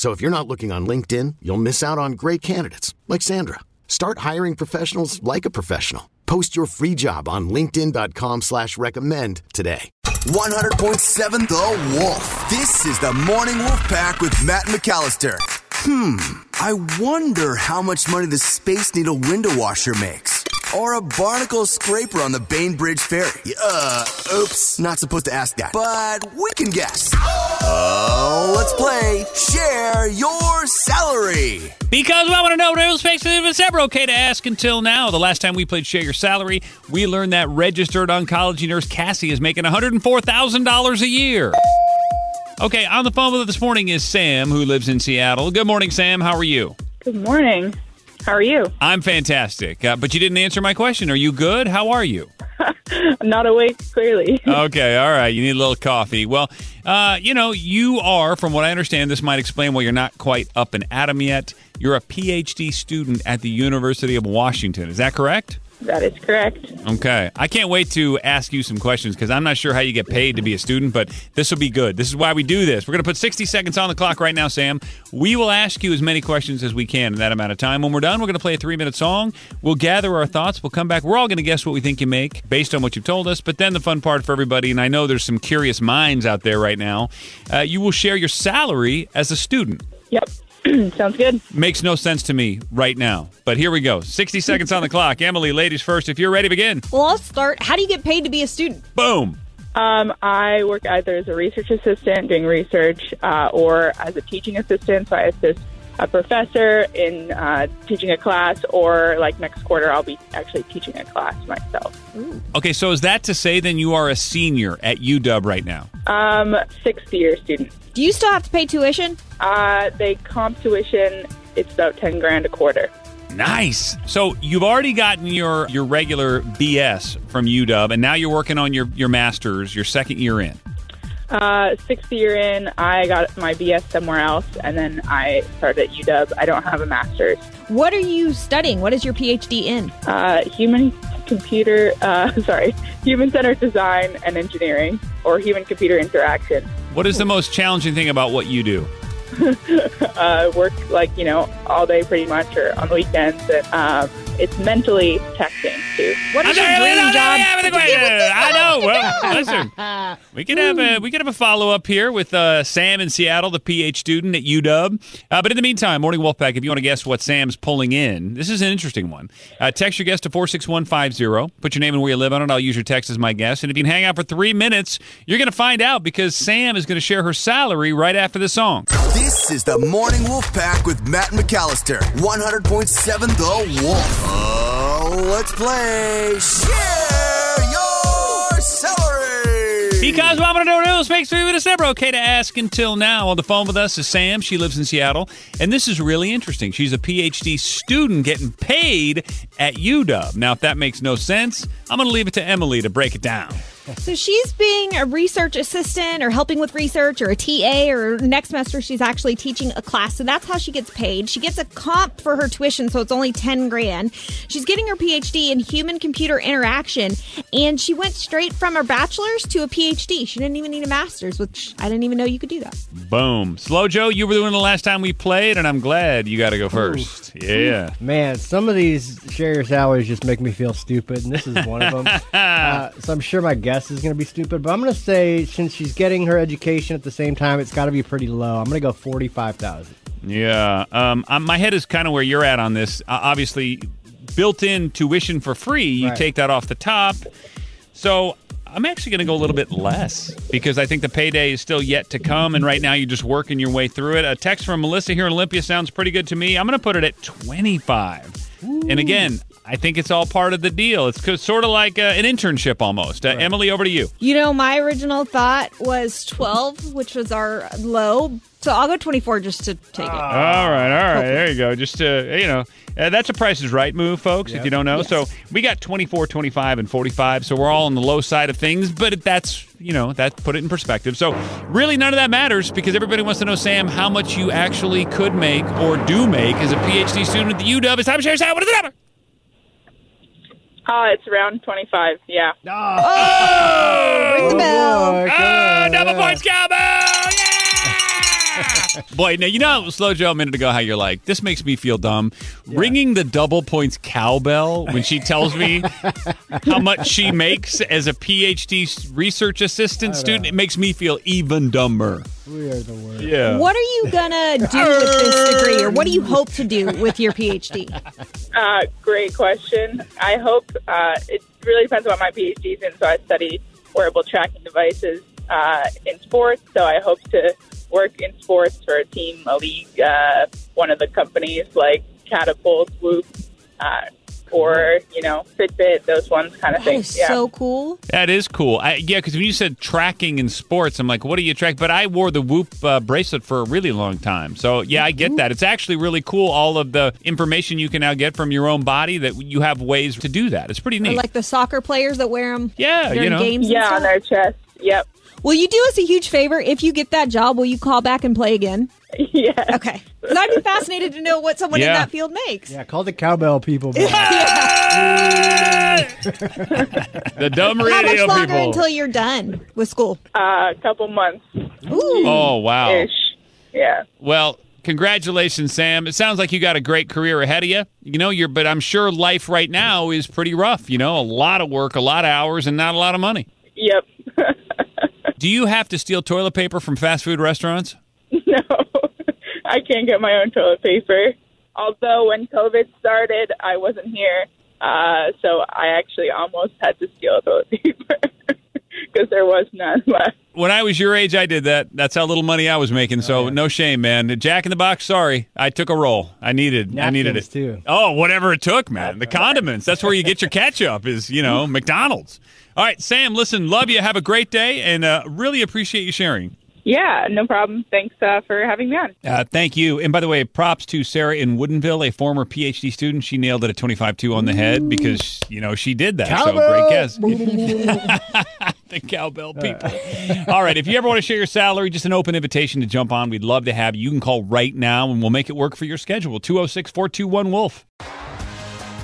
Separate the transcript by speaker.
Speaker 1: So if you're not looking on LinkedIn, you'll miss out on great candidates like Sandra. Start hiring professionals like a professional. Post your free job on LinkedIn.com slash recommend today.
Speaker 2: 100.7 The Wolf. This is the Morning Wolf Pack with Matt McAllister. Hmm, I wonder how much money the Space Needle window washer makes. Or a barnacle scraper on the Bainbridge Ferry. Uh, oops, not supposed to ask that. But we can guess. Oh, let's play Share Your Salary.
Speaker 3: Because we want to know real space if it's ever okay to ask until now. The last time we played Share Your Salary, we learned that registered oncology nurse Cassie is making $104,000 a year. Okay, on the phone with us this morning is Sam, who lives in Seattle. Good morning, Sam. How are you?
Speaker 4: Good morning. How are you?
Speaker 3: I'm fantastic. Uh, but you didn't answer my question. Are you good? How are you?
Speaker 4: I'm not awake, clearly.
Speaker 3: okay, all right. You need a little coffee. Well, uh, you know, you are, from what I understand, this might explain why you're not quite up and at 'em yet. You're a PhD student at the University of Washington. Is that correct?
Speaker 4: That is correct.
Speaker 3: Okay. I can't wait to ask you some questions because I'm not sure how you get paid to be a student, but this will be good. This is why we do this. We're going to put 60 seconds on the clock right now, Sam. We will ask you as many questions as we can in that amount of time. When we're done, we're going to play a three minute song. We'll gather our thoughts. We'll come back. We're all going to guess what we think you make based on what you've told us. But then the fun part for everybody, and I know there's some curious minds out there right now, uh, you will share your salary as a student.
Speaker 4: Yep. Sounds good.
Speaker 3: Makes no sense to me right now. But here we go. 60 seconds on the clock. Emily, ladies first. If you're ready, begin.
Speaker 5: Well, I'll start. How do you get paid to be a student?
Speaker 3: Boom.
Speaker 4: Um, I work either as a research assistant doing research uh, or as a teaching assistant. So I assist a professor in uh, teaching a class, or like next quarter, I'll be actually teaching a class myself.
Speaker 3: Okay, so is that to say then you are a senior at UW right now?
Speaker 4: Um, sixth year student.
Speaker 5: Do you still have to pay tuition?
Speaker 4: Uh, they comp tuition. It's about ten grand a quarter.
Speaker 3: Nice. So you've already gotten your your regular BS from UW, and now you're working on your your master's, your second year in.
Speaker 4: Uh, sixth year in, I got my BS somewhere else, and then I started at UW. I don't have a master's.
Speaker 5: What are you studying? What is your PhD in?
Speaker 4: Uh, human computer, uh, sorry, human centered design and engineering, or human computer interaction.
Speaker 3: What is the most challenging thing about what you do?
Speaker 4: uh, work like you know all day pretty much, or on the weekends. And, um, it's mentally taxing too.
Speaker 5: What is
Speaker 3: I'm
Speaker 5: your
Speaker 3: sorry,
Speaker 5: dream
Speaker 3: no, no,
Speaker 5: job?
Speaker 3: no, have the question. I know. Well, listen, we could have a we could have a follow up here with uh, Sam in Seattle, the PH student at UW. Uh, but in the meantime, Morning Wolfpack, if you want to guess what Sam's pulling in, this is an interesting one. Uh, text your guess to four six one five zero. Put your name and where you live on it. I'll use your text as my guess. And if you can hang out for three minutes, you're going to find out because Sam is going to share her salary right after the song.
Speaker 2: This is the Morning Wolf Pack with Matt McAllister. 100.7 The Wolf. Oh, let's play Share Your Celery!
Speaker 3: Because what I'm going to do news makes me it's never okay to ask until now. On the phone with us is Sam. She lives in Seattle. And this is really interesting. She's a PhD student getting paid at UW. Now, if that makes no sense, I'm going to leave it to Emily to break it down.
Speaker 5: So she's being a research assistant or helping with research or a TA or next semester she's actually teaching a class. So that's how she gets paid. She gets a comp for her tuition, so it's only 10 grand. She's getting her PhD in human computer interaction and she went straight from her bachelor's to a PhD. She didn't even need a master's, which I didn't even know you could do that.
Speaker 3: Boom. Slow Joe, you were the one the last time we played, and I'm glad you got to go first. Yeah.
Speaker 6: Man, some of these share your salaries just make me feel stupid, and this is one of them. uh, so I'm sure my guess is going to be stupid, but I'm going to say since she's getting her education at the same time, it's got to be pretty low. I'm going to go forty-five thousand.
Speaker 3: Yeah. Um, um, my head is kind of where you're at on this. Uh, obviously, built in tuition for free, you
Speaker 6: Right.
Speaker 3: take that off the top. So I'm actually going to go a little bit less because I think the payday is still yet to come. And right now, you're just working your way through it. A text from Melissa here in Olympia sounds pretty good to me. I'm going to put it at 25. And again, I think it's all part of the deal. It's sort of like uh, an internship almost. Uh, Emily, over to you.
Speaker 5: You know, my original thought was 12, which was our low. So I'll go 24 just to take it.
Speaker 3: All right, all right. There you go. Just to, you know, uh, that's a Price is Right move, folks, if you don't know. So we got 24, 25, and 45. So we're all on the low side of things, but that's, you know, that put it in perspective. So really none of that matters because everybody wants to know, Sam, how much you actually could make or do make as a PhD student at the UW. It's time to share, Sam. What is the number?
Speaker 4: Uh, it's around 25. Yeah.
Speaker 5: Ring the bell.
Speaker 6: boy, come
Speaker 3: Ah, double points cowbell! Yeah! Boy, now you know, slow Joe a minute ago, how you're like, this makes me feel dumb. Ringing the double points cowbell when she tells me how much she makes as a PhD research assistant student, it makes me feel even dumber.
Speaker 6: We are the worst.
Speaker 3: Yeah.
Speaker 5: What are you gonna do with this degree, or what do you hope to do with your PhD?
Speaker 4: Uh, great question. I hope uh, it really depends on what my PhD is in. So I study wearable tracking devices uh, in sports. So I hope to work in sports for a team, a league, uh, one of the companies like Catapult, Whoop, uh, or you know Fitbit, those ones kind of
Speaker 5: That
Speaker 4: things.
Speaker 5: is
Speaker 4: Yeah.
Speaker 5: so cool.
Speaker 3: That is cool. I, yeah, because when you said tracking in sports, I'm like, what do you track? But I wore the Whoop uh, bracelet for a really long time. So, yeah, I get that. It's actually really cool, all of the information you can now get from your own body that you have ways to do that. It's pretty
Speaker 5: Or
Speaker 3: neat.
Speaker 5: like the soccer players that wear them
Speaker 3: Yeah, you know.
Speaker 5: games.
Speaker 4: yeah, on their chest. Yep.
Speaker 5: Will you do us a huge favor? If you get that job, will you call back and play again?
Speaker 4: yeah.
Speaker 5: Okay. 'Cause I'd be fascinated to know what someone in
Speaker 3: Yeah.
Speaker 5: that field makes.
Speaker 6: Yeah, call the cowbell people. back.
Speaker 3: the dumb
Speaker 5: How much
Speaker 3: radio
Speaker 5: longer
Speaker 3: people.
Speaker 5: until you're done with school?
Speaker 4: Uh, a couple months
Speaker 5: Ooh.
Speaker 3: oh, wow.
Speaker 4: ish. Yeah.
Speaker 3: Well, congratulations, Sam. It sounds like you got a great career ahead of you. You know, you're, but I'm sure life right now is pretty rough. You know, a lot of work, a lot of hours, and not a lot of money.
Speaker 4: Yep.
Speaker 3: Do you have to steal toilet paper from fast food restaurants?
Speaker 4: no, I can't get my own toilet paper. Although when COVID started, I wasn't here, uh, so I actually almost had to steal toilet paper because there was none left.
Speaker 3: When I was your age, I did that. That's how little money I was making. So no shame, man. Jack in the Box. Sorry, I took a roll. I needed. I needed it
Speaker 6: too.
Speaker 3: Oh, whatever it took, man. The condiments. That's where you get your ketchup. Is you know McDonald's. All right, Sam. Listen, love you. Have a great day, and uh, really appreciate you sharing.
Speaker 4: Yeah, no problem. Thanks uh, for having me on.
Speaker 3: Uh, thank you. And by the way, props to Sarah in Woodinville, a former PhD student. She nailed it at 25-2 on the head because, you know, she did that. So great guess. the cowbell people. All right. If you ever want to share your salary, just an open invitation to jump on. We'd love to have you. You can call right now and we'll make it work for your schedule. 206 421 Wolf.